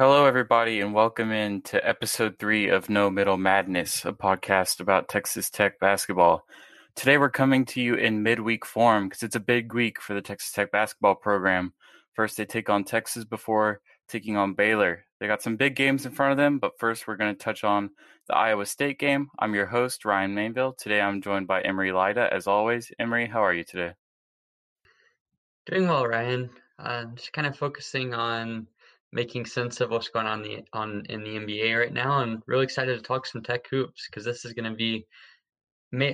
Hello, everybody, and welcome in to episode three of No Middle Madness, a podcast about Texas Tech basketball. Today, we're coming to you in midweek form because it's a big week for the Texas Tech basketball program. First, they take on Texas before taking on Baylor. They got some big games in front of them, but first, we're going to touch on the Iowa State game. I'm your host, Ryan Mainville. Today, I'm joined by Emery Lida, as always. Emery, how are you today? Doing well, Ryan. Uh, just kind of focusing on making sense of what's going on the on in the NBA right now, and really excited to talk some tech hoops because this is going to be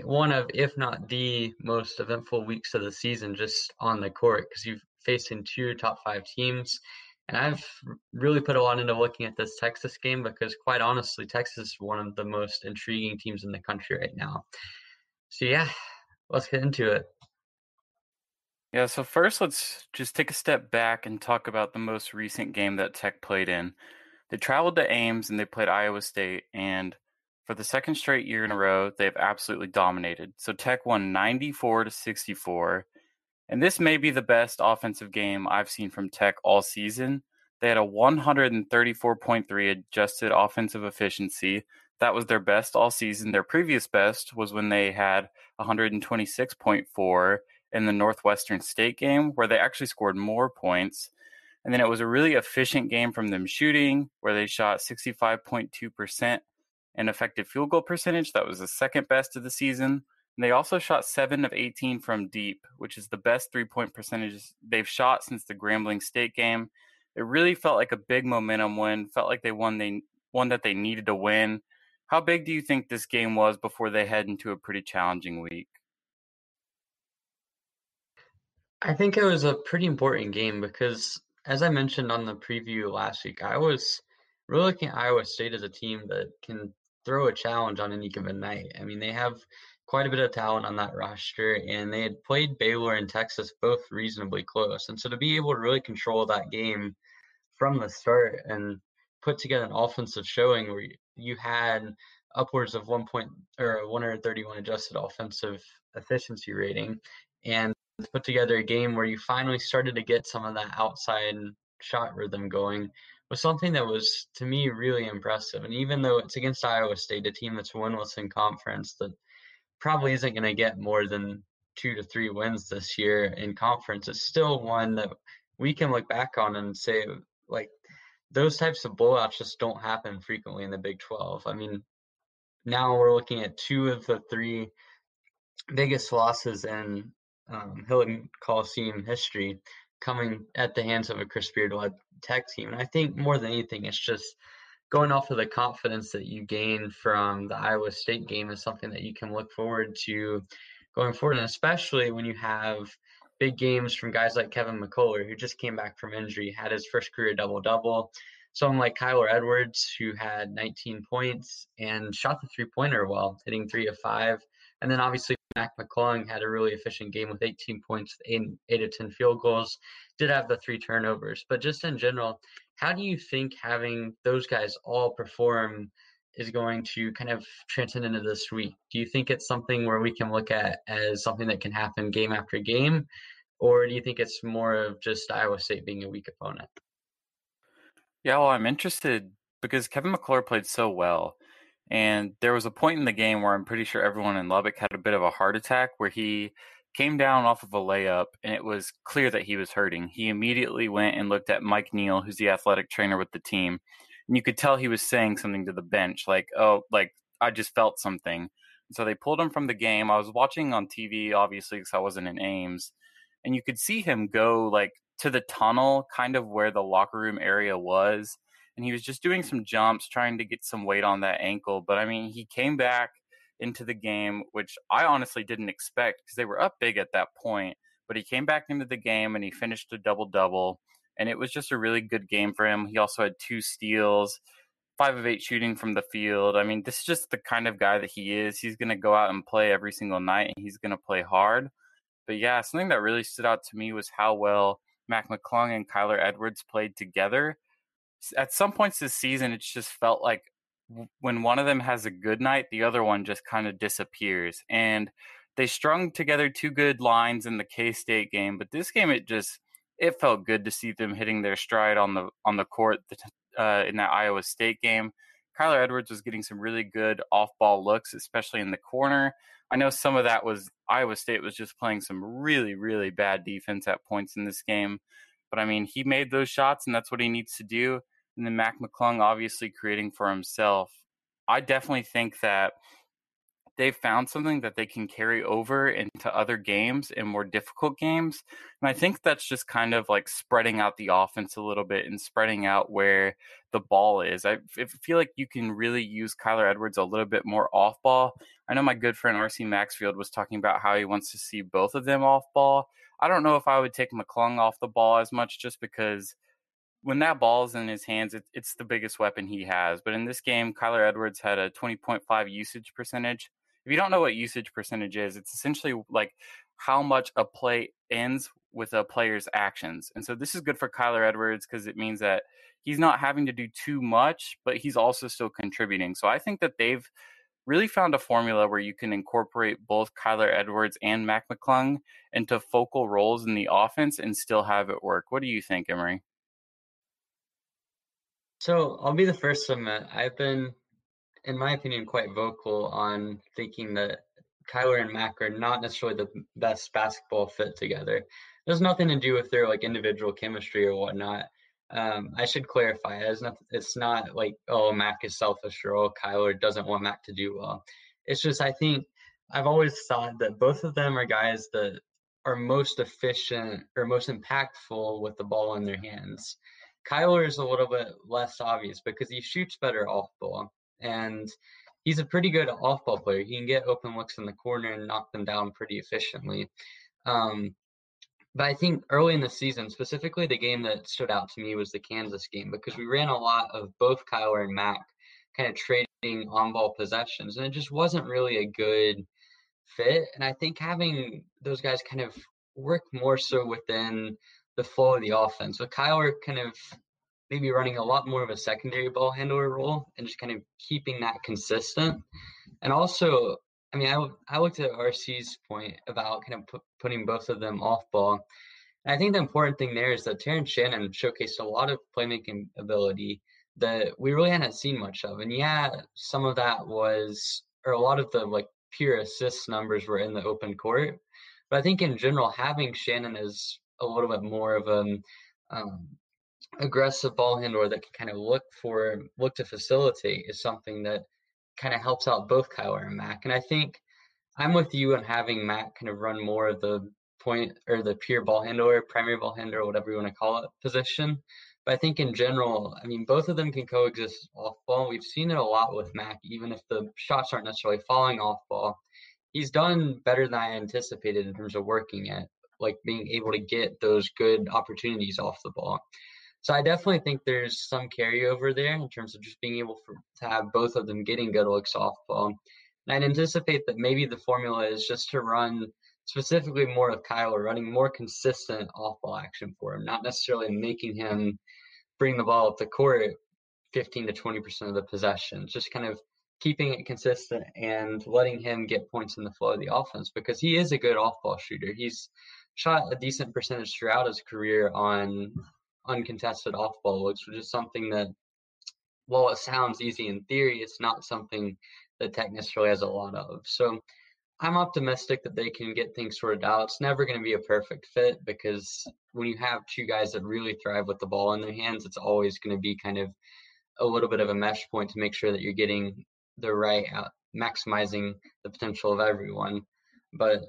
one of, if not the most eventful weeks of the season, just on the court because you've facing two top five teams. And I've really put a lot into looking at this Texas game because, quite honestly, Texas is one of the most intriguing teams in the country right now. So, yeah, let's get into it. Yeah, so first let's just take a step back and talk about the most recent game that Tech played in. They traveled to Ames and they played Iowa State, and for the second straight year in a row, they've absolutely dominated. So Tech won 94 to 64, and this may be the best offensive game I've seen from Tech all season. They had a 134.3 adjusted offensive efficiency. That was their best all season. Their previous best was when they had 126.4 in the Northwestern State game where they actually scored more points. And then it was a really efficient game from them shooting where they shot 65.2% in effective field goal percentage. That was the second best of the season. And they also shot 7 of 18 from deep, which is the best three point percentage they've shot since the Grambling State game. It really felt like a big momentum win, felt like they won they one that they needed to win. How big do you think this game was before they head into a pretty challenging week? I think it was a pretty important game because, as I mentioned on the preview last week, I was really looking at Iowa State as a team that can throw a challenge on any given night. I mean, they have quite a bit of talent on that roster, and they had played Baylor and Texas both reasonably close. And so to be able to really control that game from the start and put together an offensive showing where you had upwards of one point or 131 adjusted offensive efficiency rating and put together a game where you finally started to get some of that outside shot rhythm going was something that was to me really impressive. And even though it's against Iowa State, a team that's winless in conference that probably isn't going to get more than two to three wins this year in conference, it's still one that we can look back on and say like those types of blowouts just don't happen frequently in the Big 12. I mean, now we're looking at two of the three biggest losses in um, Hilton Coliseum history coming at the hands of a Chris Beard led tech team. And I think more than anything, it's just going off of the confidence that you gain from the Iowa State game is something that you can look forward to going forward. And especially when you have big games from guys like Kevin McCullar, who just came back from injury, had his first career double double. Someone like Kyler Edwards, who had 19 points and shot the three pointer well, hitting three of five. And then obviously Mac McClung had a really efficient game with 18 points, eight, eight of 10 field goals. Did have the three turnovers, but just in general, how do you think having those guys all perform is going to kind of transcend into this week? Do you think it's something where we can look at as something that can happen game after game, or do you think it's more of just Iowa State being a weak opponent? Yeah, well, I'm interested because Kevin McCullar played so well. And there was a point in the game where I'm pretty sure everyone in Lubbock had a bit of a heart attack where he came down off of a layup and it was clear that he was hurting. He immediately went and looked at Mike Neal, who's the athletic trainer with the team. And you could tell he was saying something to the bench, like, oh, like, I just felt something. So they pulled him from the game. I was watching on TV, obviously, because I wasn't in Ames. And you could see him go, like, to the tunnel, kind of where the locker room area was and he was just doing some jumps, trying to get some weight on that ankle. But I mean, he came back into the game, which I honestly didn't expect because they were up big at that point. But he came back into the game and he finished a double double. And it was just a really good game for him. He also had two steals, five of eight shooting from the field. I mean, this is just the kind of guy that he is. He's going to go out and play every single night and he's going to play hard. But yeah, something that really stood out to me was how well Mac McClung and Kyler Edwards played together at some points this season, it's just felt like when one of them has a good night, the other one just kind of disappears. And they strung together two good lines in the K State game, but this game it just it felt good to see them hitting their stride on the on the court uh, in that Iowa State game. Kyler Edwards was getting some really good off ball looks, especially in the corner. I know some of that was Iowa State was just playing some really, really bad defense at points in this game. But I mean, he made those shots, and that's what he needs to do. And then Mac McClung obviously creating for himself. I definitely think that they've found something that they can carry over into other games and more difficult games. And I think that's just kind of like spreading out the offense a little bit and spreading out where the ball is. I feel like you can really use Kyler Edwards a little bit more off ball. I know my good friend RC Maxfield was talking about how he wants to see both of them off ball. I don't know if I would take McClung off the ball as much just because when that ball's in his hands, it, it's the biggest weapon he has. But in this game, Kyler Edwards had a 20.5 usage percentage. If you don't know what usage percentage is, it's essentially like how much a play ends with a player's actions. And so this is good for Kyler Edwards because it means that he's not having to do too much, but he's also still contributing. So I think that they've really found a formula where you can incorporate both Kyler Edwards and Mac McClung into focal roles in the offense and still have it work. What do you think, Emory? So I'll be the first to admit I've been, in my opinion, quite vocal on thinking that Kyler and Mac are not necessarily the best basketball fit together. There's nothing to do with their like individual chemistry or whatnot. Um, I should clarify. It's not, it's not like oh Mac is selfish or oh Kyler doesn't want Mac to do well. It's just I think I've always thought that both of them are guys that are most efficient or most impactful with the ball in their hands. Kyler is a little bit less obvious because he shoots better off ball and he's a pretty good off ball player. He can get open looks in the corner and knock them down pretty efficiently. Um, but I think early in the season, specifically the game that stood out to me was the Kansas game because we ran a lot of both Kyler and Mac kind of trading on ball possessions, and it just wasn't really a good fit. And I think having those guys kind of work more so within the flow of the offense. With Kyler kind of maybe running a lot more of a secondary ball handler role and just kind of keeping that consistent. And also, I mean, I, I looked at RC's point about kind of putting both of them off ball. And I think the important thing there is that Terrence Shannon showcased a lot of playmaking ability that we really hadn't seen much of. And yeah, some of that was, or a lot of the like pure assist numbers were in the open court. But I think in general, having Shannon as a little bit more of a um, aggressive ball handler that can kind of look for look to facilitate is something that kind of helps out both Kyler and Mac. And I think I'm with you on having Mac kind of run more of the point or the pure ball handler, primary ball handler, whatever you want to call it, position. But I think in general, I mean, both of them can coexist off ball. We've seen it a lot with Mac, even if the shots aren't necessarily falling off ball. He's done better than I anticipated in terms of working it like being able to get those good opportunities off the ball. So I definitely think there's some carryover there in terms of just being able for, to have both of them getting good looks off ball. And I'd anticipate that maybe the formula is just to run specifically more of Kyler, running more consistent off ball action for him, not necessarily making him bring the ball up the court 15 to 20% of the possessions, just kind of keeping it consistent and letting him get points in the flow of the offense because he is a good off ball shooter. He's shot a decent percentage throughout his career on uncontested off ball looks, which is something that, while it sounds easy in theory, it's not something that Tech necessarily has a lot of. So I'm optimistic that they can get things sorted out. It's never going to be a perfect fit because when you have two guys that really thrive with the ball in their hands, it's always going to be kind of a little bit of a mesh point to make sure that you're getting the right out, maximizing the potential of everyone. But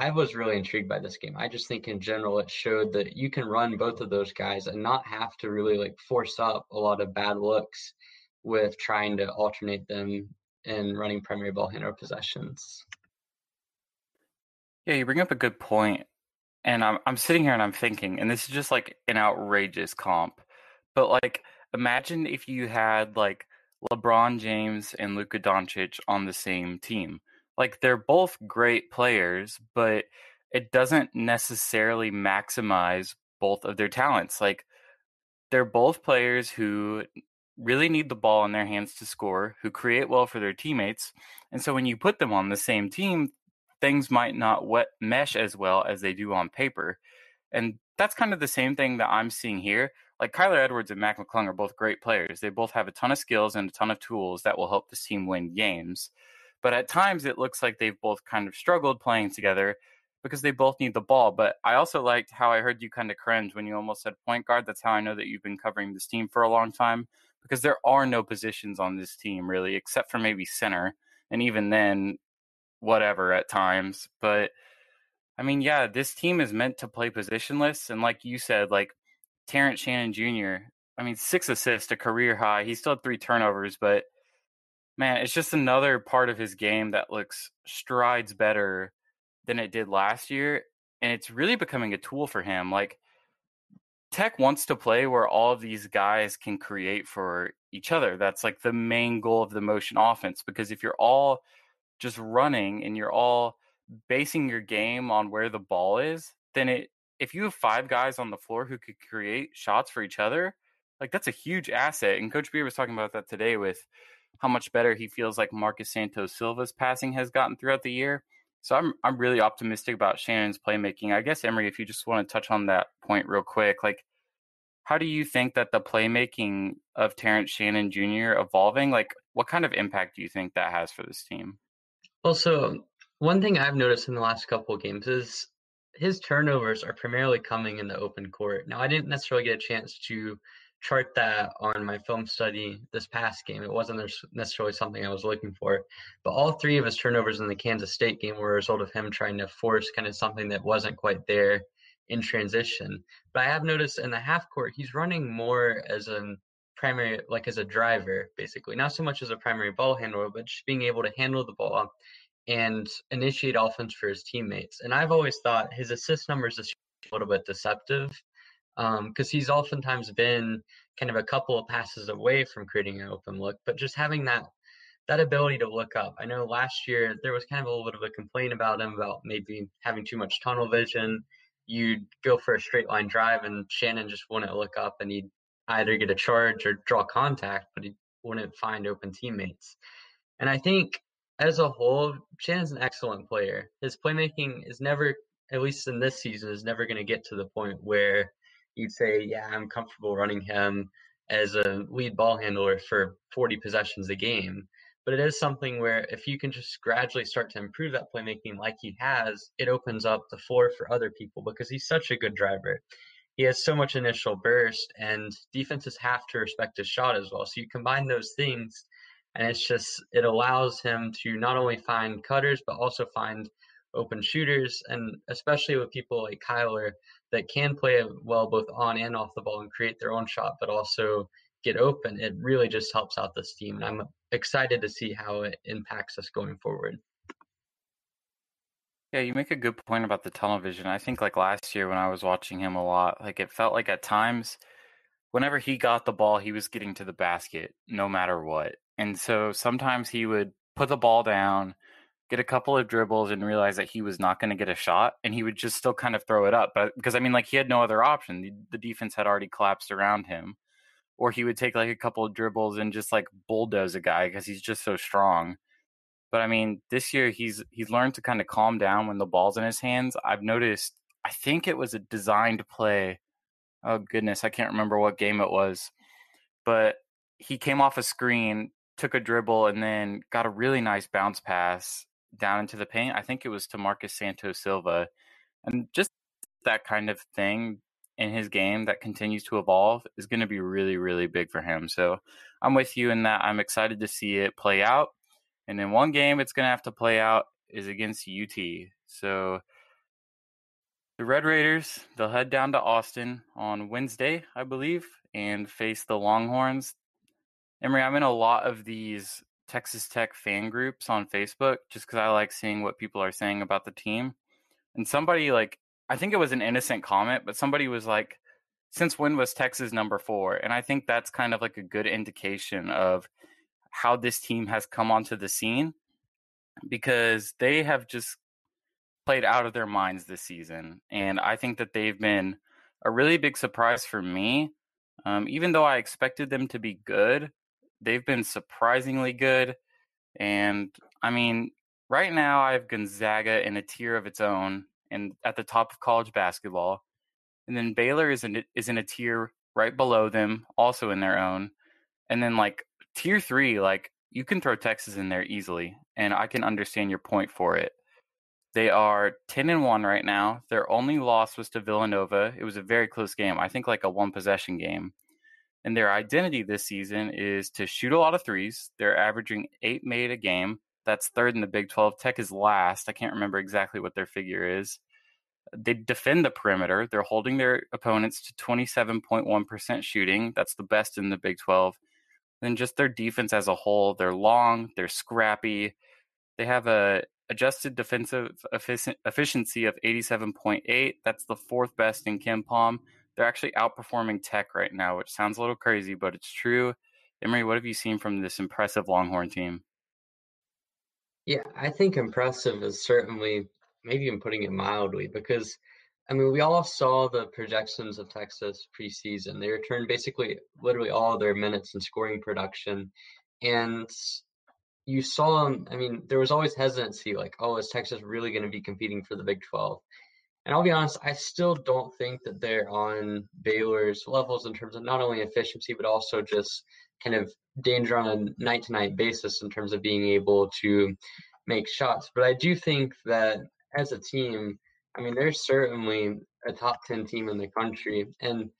I was really intrigued by this game. I just think in general it showed that you can run both of those guys and not have to really like force up a lot of bad looks with trying to alternate them in running primary ball handler possessions. Yeah, you bring up a good point. And I'm I'm sitting here and I'm thinking, and this is just like an outrageous comp. But like imagine if you had like LeBron James and Luka Doncic on the same team like they're both great players, but it doesn't necessarily maximize both of their talents. Like they're both players who really need the ball in their hands to score, who create well for their teammates. And so when you put them on the same team, things might not wet mesh as well as they do on paper. And that's kind of the same thing that I'm seeing here. Like Kyler Edwards and Mac McClung are both great players. They both have a ton of skills and a ton of tools that will help this team win games. But at times it looks like they've both kind of struggled playing together because they both need the ball. But I also liked how I heard you kind of cringe when you almost said point guard. That's how I know that you've been covering this team for a long time because there are no positions on this team really, except for maybe center. And even then, whatever at times. But I mean, yeah, this team is meant to play positionless. And like you said, like Terrence Shannon Jr., I mean, six assists, a career high. He still had three turnovers, but man, it's just another part of his game that looks strides better than it did last year. And it's really becoming a tool for him. Like, Tech wants to play where all of these guys can create for each other. That's like the main goal of the motion offense. Because if you're all just running and you're all basing your game on where the ball is, then it if you have five guys on the floor who could create shots for each other, like that's a huge asset. And Coach Beard was talking about that today with how much better he feels like Marcus Santos Silva's passing has gotten throughout the year. So I'm I'm really optimistic about Shannon's playmaking. I guess Emory, if you just want to touch on that point real quick, like how do you think that the playmaking of Terrence Shannon Jr. evolving, like what kind of impact do you think that has for this team? Well, so one thing I've noticed in the last couple of games is his turnovers are primarily coming in the open court. Now, I didn't necessarily get a chance to chart that on my film study this past game. It wasn't necessarily something I was looking for, but all three of his turnovers in the Kansas State game were a result of him trying to force kind of something that wasn't quite there in transition. But I have noticed in the half court, he's running more as a primary, like as a driver, basically, not so much as a primary ball handler, but just being able to handle the ball and initiate offense for his teammates. And I've always thought his assist numbers is a little bit deceptive because um, he's oftentimes been kind of a couple of passes away from creating an open look, but just having that that ability to look up. I know last year there was kind of a little bit of a complaint about him about maybe having too much tunnel vision. You'd go for a straight line drive, and Shannon just wouldn't look up, and he'd either get a charge or draw contact, but he wouldn't find open teammates. And I think as a whole, Shannon's an excellent player. His playmaking is never, at least in this season, is never going to get to the point where you'd say, yeah, I'm comfortable running him as a lead ball handler for 40 possessions a game. But it is something where if you can just gradually start to improve that playmaking like he has, it opens up the floor for other people because he's such a good driver. He has so much initial burst, and defenses have to respect his shot as well. So you combine those things, and it's just it allows him to not only find cutters but also find open shooters and especially with people like Kyler that can play well both on and off the ball and create their own shot but also get open it really just helps out this team and I'm excited to see how it impacts us going forward. Yeah, you make a good point about the tunnel vision. I think like last year when I was watching him a lot, like it felt like at times whenever he got the ball, he was getting to the basket no matter what. And so sometimes he would put the ball down, get a couple of dribbles, and realize that he was not going to get a shot, and he would just still kind of throw it up. But because I mean, like he had no other option. The, the defense had already collapsed around him, or he would take like a couple of dribbles and just like bulldoze a guy because he's just so strong. But I mean, this year he's he's learned to kind of calm down when the ball's in his hands. I've noticed. I think it was a designed play. Oh goodness, I can't remember what game it was, but he came off a screen took a dribble and then got a really nice bounce pass down into the paint. I think it was to Marcus Santos Silva. And just that kind of thing in his game that continues to evolve is going to be really, really big for him. So I'm with you in that. I'm excited to see it play out. And in one game, it's going to have to play out is against UT. So the Red Raiders, they'll head down to Austin on Wednesday, I believe, and face the Longhorns. Emory, I'm in a lot of these Texas Tech fan groups on Facebook just because I like seeing what people are saying about the team. And somebody like I think it was an innocent comment, but somebody was like, "Since when was Texas number four? And I think that's kind of like a good indication of how this team has come onto the scene because they have just played out of their minds this season, and I think that they've been a really big surprise for me. Um, even though I expected them to be good, they've been surprisingly good. And I mean, right now I have Gonzaga in a tier of its own and at the top of college basketball. And then Baylor is in is in a tier right below them, also in their own. And then like tier three, like you can throw Texas in there easily, and I can understand your point for it. They are 10 and 1 right now. Their only loss was to Villanova. It was a very close game. I think like a one possession game. And their identity this season is to shoot a lot of threes. They're averaging 8 made a game. That's third in the Big 12. Tech is last. I can't remember exactly what their figure is. They defend the perimeter. They're holding their opponents to 27.1% shooting. That's the best in the Big 12. Then just their defense as a whole, they're long, they're scrappy. They have a adjusted defensive efficiency of 87.8. That's the fourth best in KenPom. They're actually outperforming Tech right now, which sounds a little crazy, but it's true. Emery, what have you seen from this impressive Longhorn team? Yeah, I think impressive is certainly maybe even putting it mildly because I mean we all saw the projections of Texas preseason. They returned basically literally all their minutes in scoring production. And you saw them, I mean, there was always hesitancy like, oh, is Texas really going to be competing for the Big 12? And I'll be honest, I still don't think that they're on Baylor's levels in terms of not only efficiency, but also just kind of danger on a night to night basis in terms of being able to make shots. But I do think that as a team, I mean, they're certainly a top 10 team in the country. And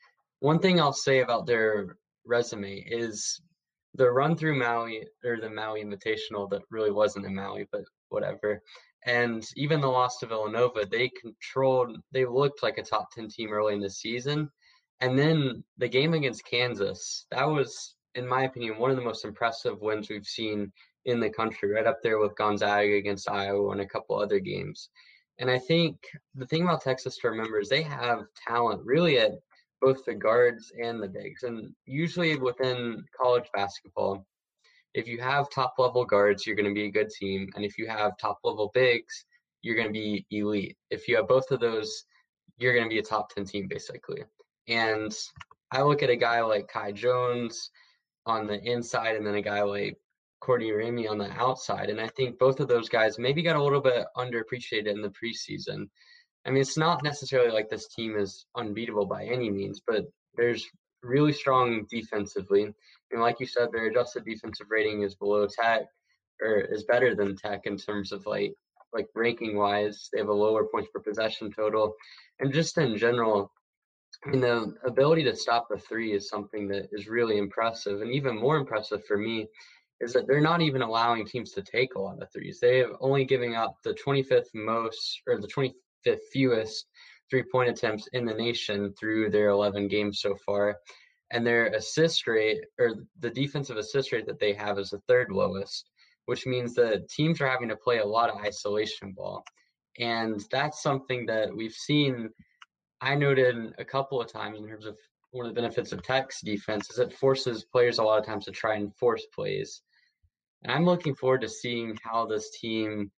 one thing I'll say about their resume is the run through Maui or the Maui Invitational that really wasn't in Maui, but whatever. And even the loss to Villanova, they controlled, they looked like a top 10 team early in the season. And then the game against Kansas, that was, in my opinion, one of the most impressive wins we've seen in the country, right up there with Gonzaga against Iowa and a couple other games. And I think the thing about Texas to remember is they have talent really at both the guards and the bigs. And usually within college basketball, if you have top level guards, you're going to be a good team. And if you have top level bigs, you're going to be elite. If you have both of those, you're going to be a top 10 team basically. And I look at a guy like Kai Jones on the inside and then a guy like Courtney Ramey on the outside. And I think both of those guys maybe got a little bit underappreciated in the preseason. I mean, it's not necessarily like this team is unbeatable by any means, but there's really strong defensively. And like you said, their adjusted defensive rating is below Tech or is better than Tech in terms of like like ranking wise. They have a lower points per possession total. And just in general, I mean, the ability to stop the three is something that is really impressive. And even more impressive for me is that they're not even allowing teams to take a lot of threes. They have only giving up the 25th most or the 25th fewest three point attempts in the nation through their 11 games so far. And their assist rate or the defensive assist rate that they have is the third lowest, which means that teams are having to play a lot of isolation ball. And that's something that we've seen. I noted a couple of times in terms of one of the benefits of Tech's defense is it forces players a lot of times to try and force plays. And I'm looking forward to seeing how this team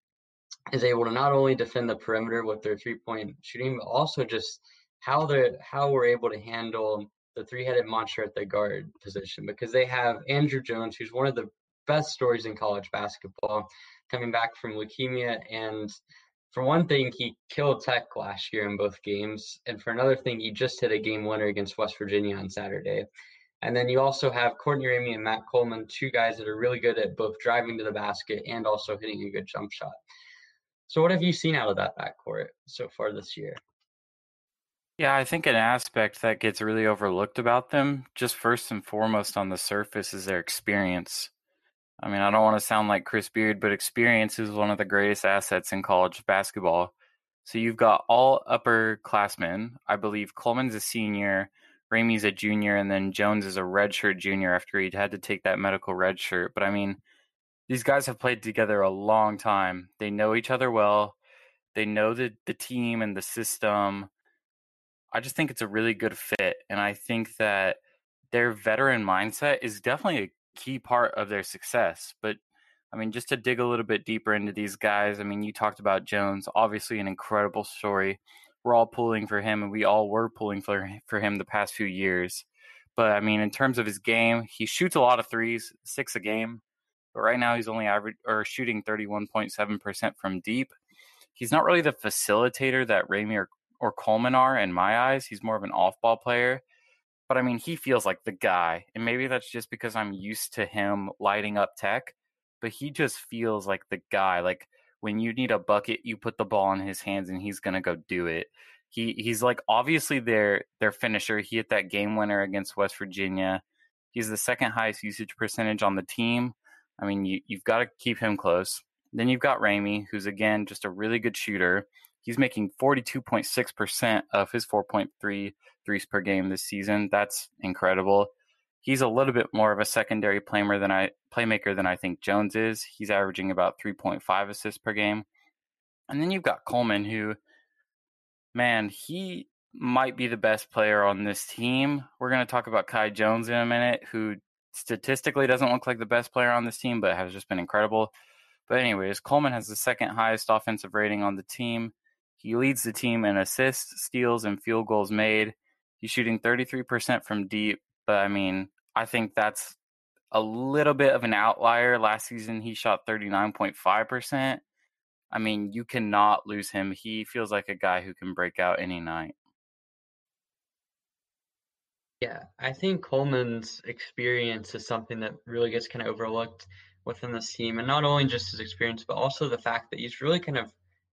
is able to not only defend the perimeter with their three point shooting, but also just how they're how we're able to handle the three headed monster at the guard position because they have Andrew Jones, who's one of the best stories in college basketball, coming back from leukemia. And for one thing, he killed Tech last year in both games. And for another thing, he just hit a game winner against West Virginia on Saturday. And then you also have Courtney Ramey and Matt Coleman, two guys that are really good at both driving to the basket and also hitting a good jump shot. So, what have you seen out of that backcourt so far this year? Yeah, I think an aspect that gets really overlooked about them, just first and foremost on the surface, is their experience. I mean, I don't want to sound like Chris Beard, but experience is one of the greatest assets in college basketball. So you've got all upperclassmen. I believe Coleman's a senior, Ramey's a junior, and then Jones is a redshirt junior after he'd had to take that medical redshirt. But I mean, these guys have played together a long time. They know each other well. They know the the team and the system. I just think it's a really good fit, and I think that their veteran mindset is definitely a key part of their success. But I mean, just to dig a little bit deeper into these guys, I mean, you talked about Jones, obviously an incredible story we're all pulling for him, and we all were pulling for for him the past few years. But I mean, in terms of his game, he shoots a lot of threes, six a game. but right now he's only average or shooting 31.7% from deep. He's not really the facilitator that Ramey or, or Coleman are in my eyes. He's more of an off ball player. But I mean, he feels like the guy. And maybe that's just because I'm used to him lighting up tech, but he just feels like the guy. Like when you need a bucket, you put the ball in his hands and he's going to go do it. He he's like obviously their their finisher. He hit that game winner against West Virginia. He's the second highest usage percentage on the team. I mean, you, you've got to keep him close. Then you've got Ramey, who's again just a really good shooter. He's making 42.6% of his 4.3 threes per game this season. That's incredible. He's a little bit more of a secondary playmaker than I playmaker than I think Jones is. He's averaging about 3.5 assists per game. And then you've got Coleman who man, he might be the best player on this team. We're going to talk about Kai Jones in a minute, who statistically doesn't look like the best player on this team, but has just been incredible. But, anyways, Coleman has the second highest offensive rating on the team. He leads the team in assists, steals, and field goals made. He's shooting 33% from deep, but I mean, I think that's a little bit of an outlier. Last season, he shot 39.5%. I mean, you cannot lose him. He feels like a guy who can break out any night. Yeah, I think Coleman's experience is something that really gets kind of overlooked within this team. And not only just his experience, but also the fact that he's really kind of,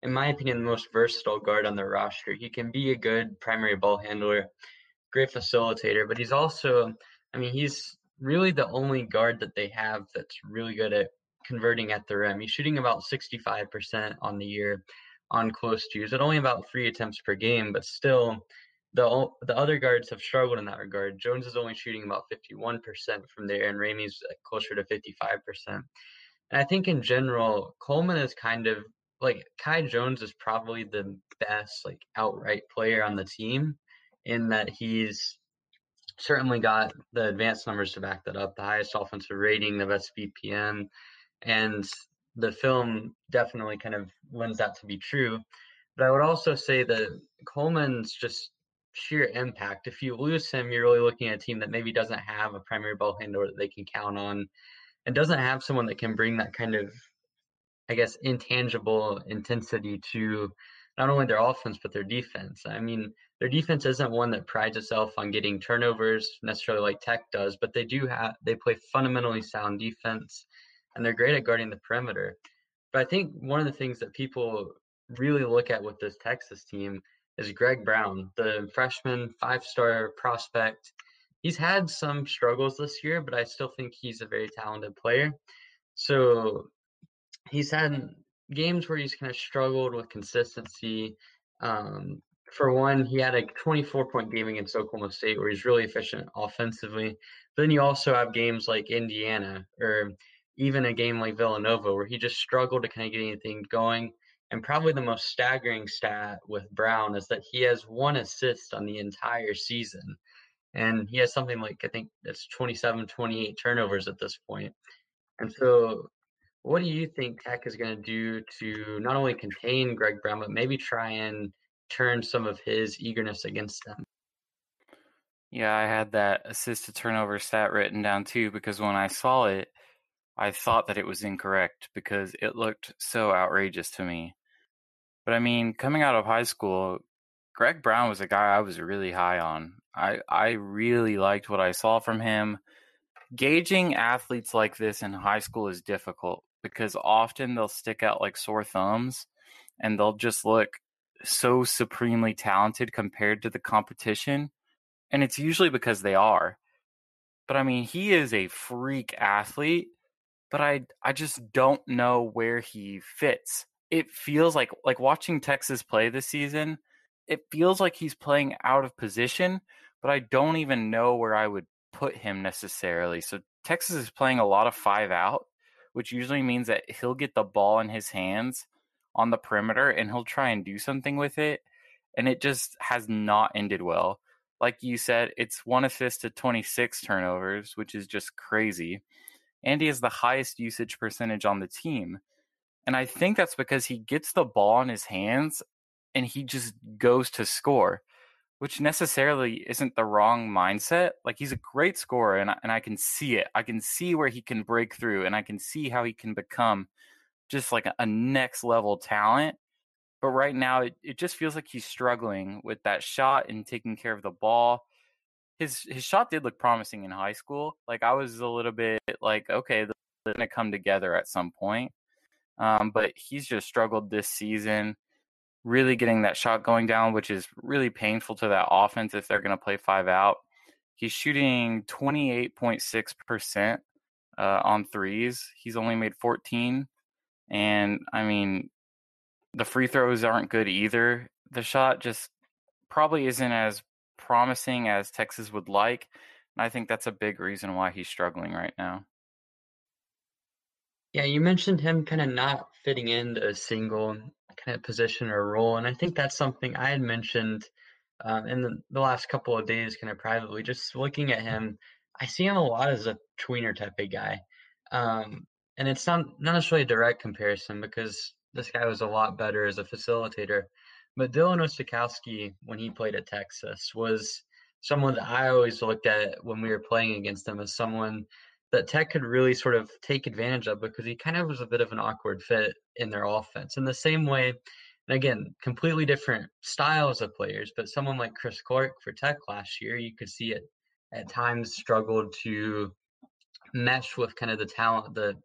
in my opinion, the most versatile guard on the roster. He can be a good primary ball handler, great facilitator, but he's also, I mean, he's really the only guard that they have that's really good at converting at the rim. He's shooting about 65% on the year on close twos at only about three attempts per game, but still the the other guards have struggled in that regard. Jones is only shooting about 51% from there, and Ramey's closer to 55%. And I think in general, Coleman is kind of like Kai Jones is probably the best like outright player on the team in that he's certainly got the advanced numbers to back that up, the highest offensive rating, the best BPM, and the film definitely kind of lends that to be true. But I would also say that Coleman's just sheer impact. If you lose him, you're really looking at a team that maybe doesn't have a primary ball handler that they can count on and doesn't have someone that can bring that kind of, I guess, intangible intensity to not only their offense, but their defense. I mean, their defense isn't one that prides itself on getting turnovers necessarily like Tech does, but they do have, they play fundamentally sound defense and they're great at guarding the perimeter. But I think one of the things that people really look at with this Texas team is Greg Brown, the freshman five star prospect. He's had some struggles this year, but I still think he's a very talented player. So he's had games where he's kind of struggled with consistency. Um, for one, he had a 24 point game against Oklahoma State where he's really efficient offensively. But then you also have games like Indiana or even a game like Villanova where he just struggled to kind of get anything going. And probably the most staggering stat with Brown is that he has one assist on the entire season. And he has something like, I think it's 27, 28 turnovers at this point. And so, what do you think Tech is going to do to not only contain Greg Brown, but maybe try and turn some of his eagerness against them? Yeah, I had that assist to turnover stat written down too because when I saw it, I thought that it was incorrect because it looked so outrageous to me. But I mean, coming out of high school, Greg Brown was a guy I was really high on. I I really liked what I saw from him. Gauging athletes like this in high school is difficult because often they'll stick out like sore thumbs and they'll just look so supremely talented compared to the competition. And it's usually because they are. But I mean, he is a freak athlete but I I just don't know where he fits. It feels like like watching Texas play this season, it feels like he's playing out of position, but I don't even know where I would put him necessarily. So Texas is playing a lot of five out, which usually means that he'll get the ball in his hands on the perimeter and he'll try and do something with it. And it just has not ended well. Like you said, it's one assist to 26 turnovers, which is just crazy and he has the highest usage percentage on the team. And I think that's because he gets the ball in his hands and he just goes to score, which necessarily isn't the wrong mindset. Like he's a great scorer, and I, and I can see it. I can see where he can break through, and I can see how he can become just like a, a next level talent. But right now, it, it just feels like he's struggling with that shot and taking care of the ball. His his shot did look promising in high school. Like I was a little bit like, okay, they're gonna come together at some point. Um, but he's just struggled this season really getting that shot going down, which is really painful to that offense if they're going to play five out. He's shooting 28.6% uh, on threes. He's only made 14. And I mean, the free throws aren't good either. The shot just probably isn't as promising as Texas would like. And I think that's a big reason why he's struggling right now. Yeah, you mentioned him kind of not fitting into a single kind of position or role. And I think that's something I had mentioned um, in the, the, last couple of days, kind of privately. Just looking at him, I see him a lot as a tweener type of guy. Um, and it's not, not necessarily a direct comparison because this guy was a lot better as a facilitator. But Dylan Osetkowski, when he played at Texas, was someone that I always looked at when we were playing against him as someone that Tech could really sort of take advantage of because he kind of was a bit of an awkward fit in their offense. In the same way, and again, completely different styles of players, but someone like Chris Clarke for Tech last year, you could see it at times struggled to mesh with kind of the talent that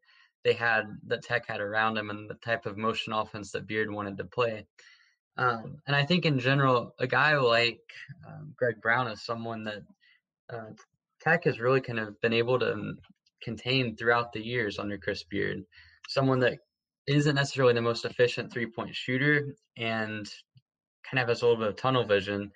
they had that Tech had around him and the type of motion offense that Beard wanted to play. Um, and I think in general, a guy like um, Greg Brown is someone that uh, Tech has really kind of been able to contained throughout the years under Chris Beard. Someone that isn't necessarily the most efficient three point shooter and kind of has a little bit of tunnel vision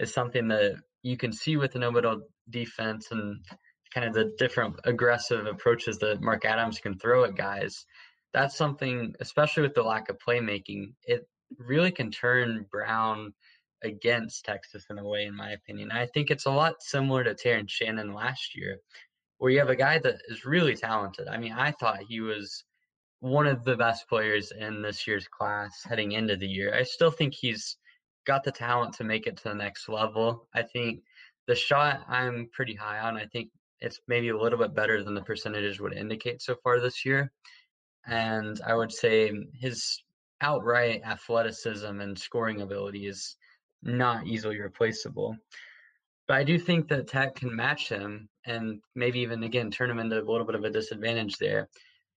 is something that you can see with the no middle defense and kind of the different aggressive approaches that Mark Adams can throw at guys. That's something, especially with the lack of playmaking, it really can turn Brown against Texas in a way, in my opinion. I think it's a lot similar to Terrence Shannon last year, where you have a guy that is really talented. I mean, I thought he was one of the best players in this year's class heading into the year. I still think he's got the talent to make it to the next level. I think the shot I'm pretty high on. I think it's maybe a little bit better than the percentages would indicate so far this year. And I would say his outright athleticism and scoring ability is not easily replaceable. But I do think that Tech can match him and maybe even again turn him into a little bit of a disadvantage there.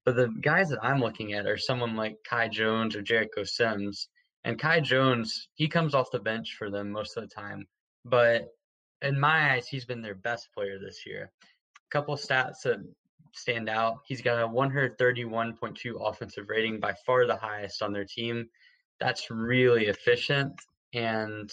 But the guys that I'm looking at are someone like Kai Jones or Jericho Sims. And Kai Jones, he comes off the bench for them most of the time. But in my eyes, he's been their best player this year. A couple stats that stand out. He's got a 131.2 offensive rating, by far the highest on their team. That's really efficient. And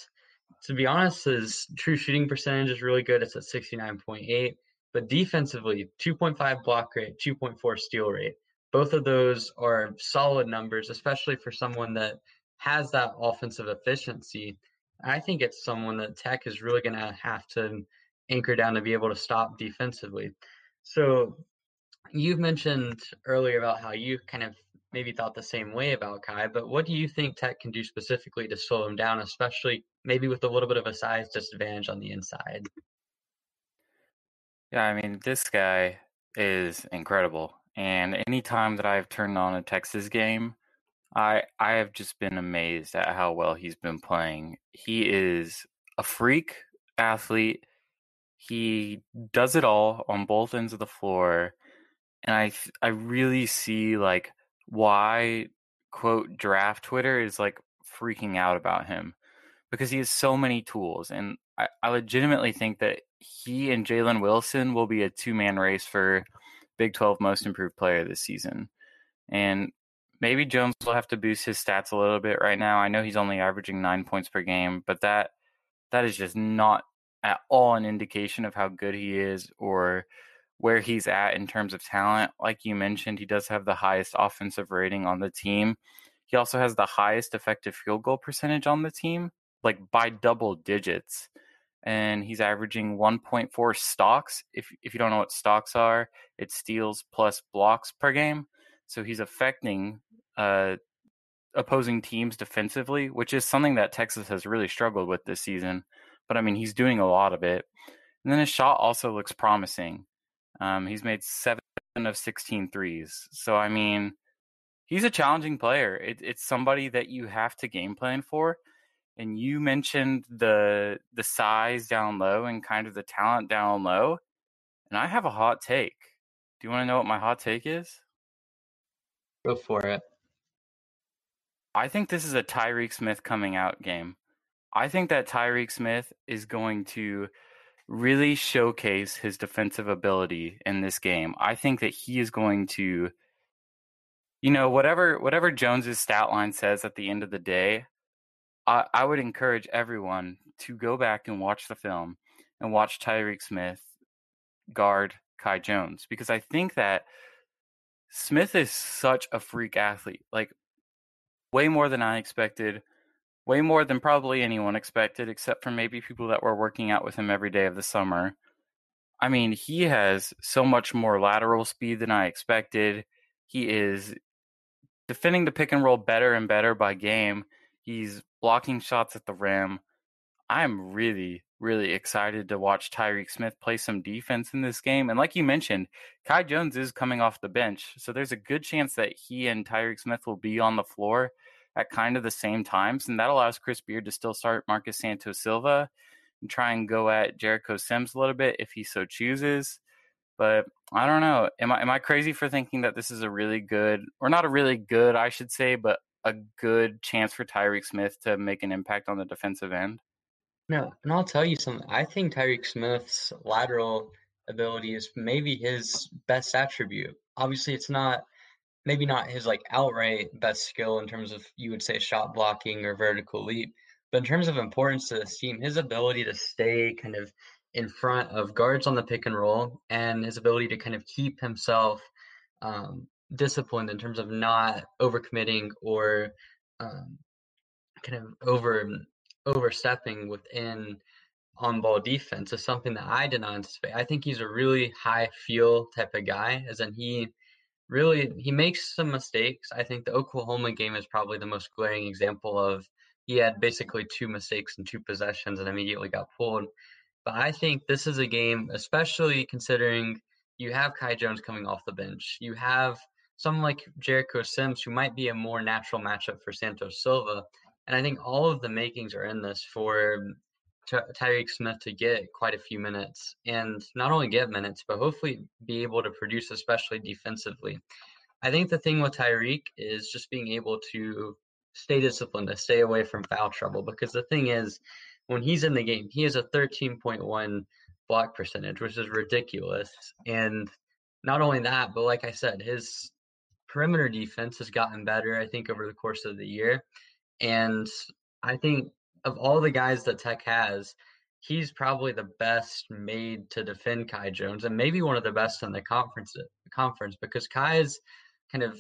to be honest, his true shooting percentage is really good. It's at 69.8. But defensively, 2.5 block rate, 2.4 steal rate. Both of those are solid numbers, especially for someone that has that offensive efficiency. I think it's someone that Tech is really going to have to anchor down to be able to stop defensively. So you've mentioned earlier about how you kind of maybe thought the same way about Kai, but what do you think Tech can do specifically to slow him down, especially maybe with a little bit of a size disadvantage on the inside? Yeah, I mean, this guy is incredible. And anytime that I've turned on a Texas game, I I have just been amazed at how well he's been playing. He is a freak athlete. He does it all on both ends of the floor. And I I really see like why quote draft Twitter is like freaking out about him because he has so many tools, and I, I legitimately think that he and Jalen Wilson will be a two man race for Big Twelve Most Improved Player this season, and maybe Jones will have to boost his stats a little bit right now. I know he's only averaging nine points per game, but that that is just not at all an indication of how good he is or where he's at in terms of talent. Like you mentioned, he does have the highest offensive rating on the team. He also has the highest effective field goal percentage on the team, like by double digits. And he's averaging 1.4 stocks. If if you don't know what stocks are, it's steals plus blocks per game. So he's affecting uh, opposing teams defensively, which is something that Texas has really struggled with this season. but I mean, he's doing a lot of it. And then his shot also looks promising. Um, he's made seven of 16 threes. So, I mean, he's a challenging player. It, it's somebody that you have to game plan for. And you mentioned the the size down low and kind of the talent down low. And I have a hot take. Do you want to know what my hot take is? Go for it. I think this is a Tyreek Smith coming out game. I think that Tyreek Smith is going to really showcase his defensive ability in this game. I think that he is going to you know, whatever whatever Jones's stat line says at the end of the day, I, I would encourage everyone to go back and watch the film and watch Tyreek Smith guard Kai Jones because I think that Smith is such a freak athlete. Like way more than I expected, way more than probably anyone expected, except for maybe people that were working out with him every day of the summer. I mean, he has so much more lateral speed than I expected. He is defending the pick and roll better and better by game. He's blocking shots at the rim. I'm really, really excited to watch Tyreek Smith play some defense in this game. And like you mentioned, Kai Jones is coming off the bench. So there's a good chance that he and Tyreek Smith will be on the floor at kind of the same times. And that allows Chris Beard to still start Marcus Santos Silva and try and go at Jericho Sims a little bit if he so chooses. But I don't know. Am I am I crazy for thinking that this is a really good or not a really good, I should say, but a good chance for Tyreek Smith to make an impact on the defensive end? No, and I'll tell you something. I think Tyreek Smith's lateral ability is maybe his best attribute. Obviously, it's not maybe not his like outright best skill in terms of you would say shot blocking or vertical leap, but in terms of importance to this team, his ability to stay kind of in front of guards on the pick and roll and his ability to kind of keep himself um, disciplined in terms of not overcommitting or um, kind of over overstepping within on ball defense is something that I did not anticipate. I think he's a really high feel type of guy, as in he really he makes some mistakes. I think the Oklahoma game is probably the most glaring example of he had basically two mistakes in two possessions and immediately got pulled. But I think this is a game, especially considering you have Kai Jones coming off the bench. You have someone like Jericho Sims, who might be a more natural matchup for Santos Silva. And I think all of the makings are in this for Ty- Tyreek Smith to get quite a few minutes and not only get minutes, but hopefully be able to produce, especially defensively. I think the thing with Tyreek is just being able to stay disciplined, to stay away from foul trouble. Because the thing is, when he's in the game, he has a 13.1 block percentage, which is ridiculous. And not only that, but like I said, his perimeter defense has gotten better, I think, over the course of the year. And I think of all the guys that Tech has, he's probably the best made to defend Kai Jones and maybe one of the best in the conference conference because Kai's kind of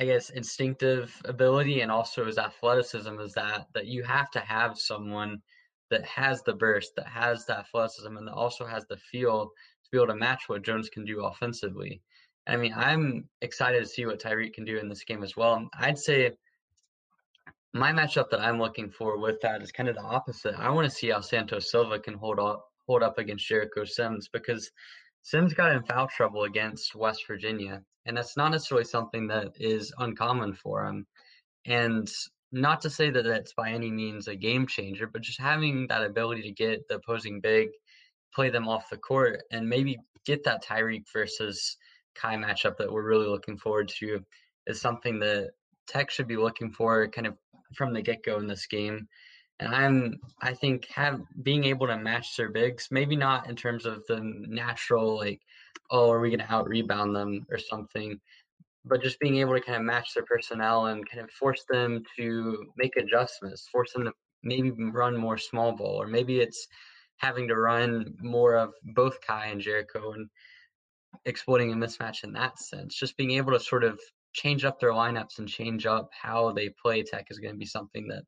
I guess instinctive ability and also his athleticism is that that you have to have someone that has the burst, that has the athleticism, and that also has the feel to be able to match what Jones can do offensively. I mean, I'm excited to see what Tyreek can do in this game as well. I'd say my matchup that I'm looking for with that is kind of the opposite. I want to see how Santos Silva can hold up hold up against Jericho Sims because Sims got in foul trouble against West Virginia, and that's not necessarily something that is uncommon for him. And not to say that it's by any means a game changer, but just having that ability to get the opposing big, play them off the court, and maybe get that Tyreek versus Kai matchup that we're really looking forward to is something that Tech should be looking for kind of from the get go in this game. And I'm, I think, have being able to match their bigs, maybe not in terms of the natural, like, oh, are we going to out rebound them or something, but just being able to kind of match their personnel and kind of force them to make adjustments, force them to maybe run more small ball, or maybe it's having to run more of both Kai and Jericho and exploiting a mismatch in that sense. Just being able to sort of change up their lineups and change up how they play tech is going to be something that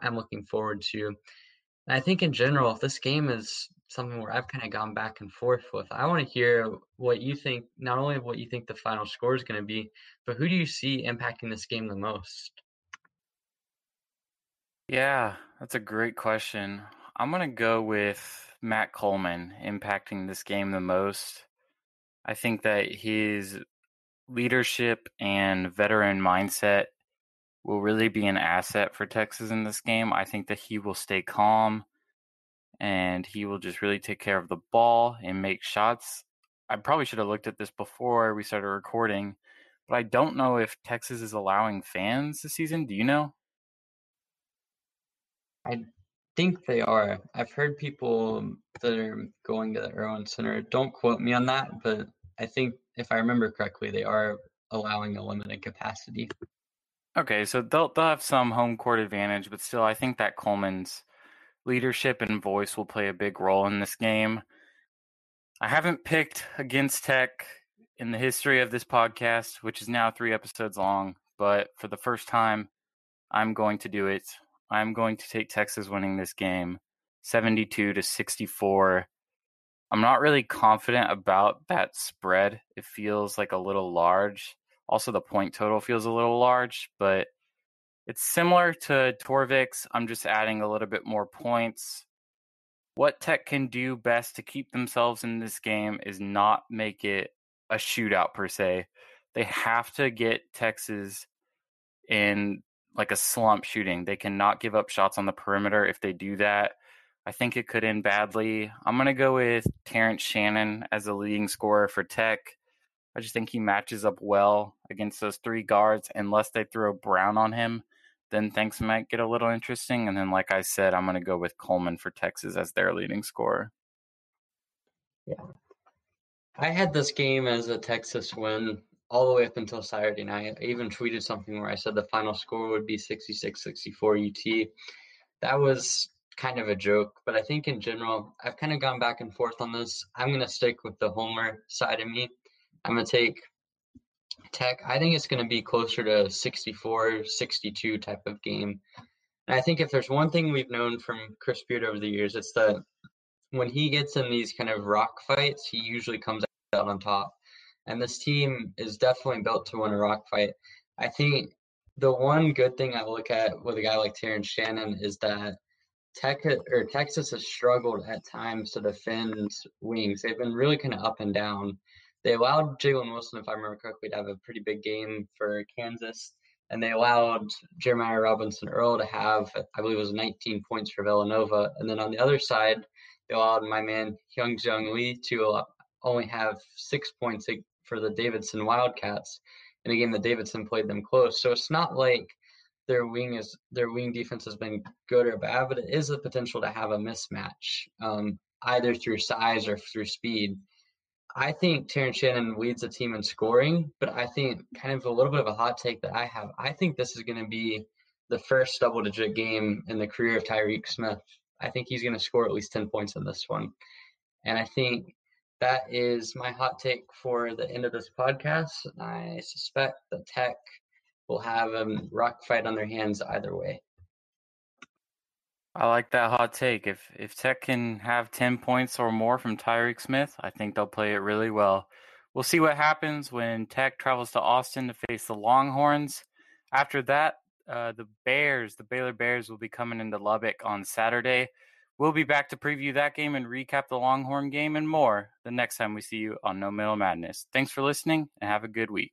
I'm looking forward to. And I think in general, if this game is something where I've kind of gone back and forth with. I want to hear what you think, not only what you think the final score is going to be, but who do you see impacting this game the most? Yeah, that's a great question. I'm going to go with Matt Coleman impacting this game the most. I think that his leadership and veteran mindset will really be an asset for Texas in this game. I think that he will stay calm and he will just really take care of the ball and make shots. I probably should have looked at this before we started recording, but I don't know if Texas is allowing fans this season. Do you know? I think they are. I've heard people that are going to the Erwin Center. Don't quote me on that, but I think if I remember correctly, they are allowing a limited capacity. Okay, so they'll they'll have some home court advantage, but still, I think that Coleman's leadership and voice will play a big role in this game. I haven't picked against Tech in the history of this podcast, which is now three episodes long, but for the first time, I'm going to do it. I'm going to take Texas winning this game 72 to 64. I'm not really confident about that spread. It feels like a little large. Also, the point total feels a little large, but it's similar to Torvik's. I'm just adding a little bit more points. What Tech can do best to keep themselves in this game is not make it a shootout per se. They have to get Texas in like a slump shooting. They cannot give up shots on the perimeter. If they do that, I think it could end badly. I'm going to go with Terrence Shannon as the leading scorer for Tech. I just think he matches up well against those three guards. Unless they throw Brown on him, then things might get a little interesting. And then, like I said, I'm going to go with Coleman for Texas as their leading scorer. Yeah. I had this game as a Texas win all the way up until Saturday night. I even tweeted something where I said the final score would be 66 64 UT. That was kind of a joke, but I think in general, I've kind of gone back and forth on this. I'm going to stick with the homer side of me. I'm going to take Tech. I think it's going to be closer to 64 62 type of game. And I think if there's one thing we've known from Chris Beard over the years, it's that when he gets in these kind of rock fights, he usually comes out on top. And this team is definitely built to win a rock fight. I think the one good thing I look at with a guy like Terrence Shannon is that Texas has struggled at times to defend wings. They've been really kind of up and down they allowed Jalen Wilson, if I remember correctly, to have a pretty big game for Kansas. And they allowed Jeremiah Robinson Earl to have, I believe it was 19 points for Villanova. And then on the other side, they allowed my man Hyunjung Lee to uh, only have six points for the Davidson Wildcats in a game that Davidson played them close. So it's not like their wing is their wing defense has been good or bad, but it is a potential to have a mismatch, um, either through size or through speed. I think Terrence Shannon leads the team in scoring, but I think kind of a little bit of a hot take that I have. I think this is going to be the first double digit game in the career of Tyreek Smith. I think he's going to score at least 10 points in this one. And I think that is my hot take for the end of this podcast. I suspect the Tech will have a rock fight on their hands either way. I like that hot take. If if Tech can have ten points or more from Tyreek Smith, I think they'll play it really well. We'll see what happens when Tech travels to Austin to face the Longhorns. After that, uh, the Bears, the Baylor Bears, will be coming into Lubbock on Saturday. We'll be back to preview that game and recap the Longhorn game and more the next time we see you on No Middle Madness. Thanks for listening and have a good week.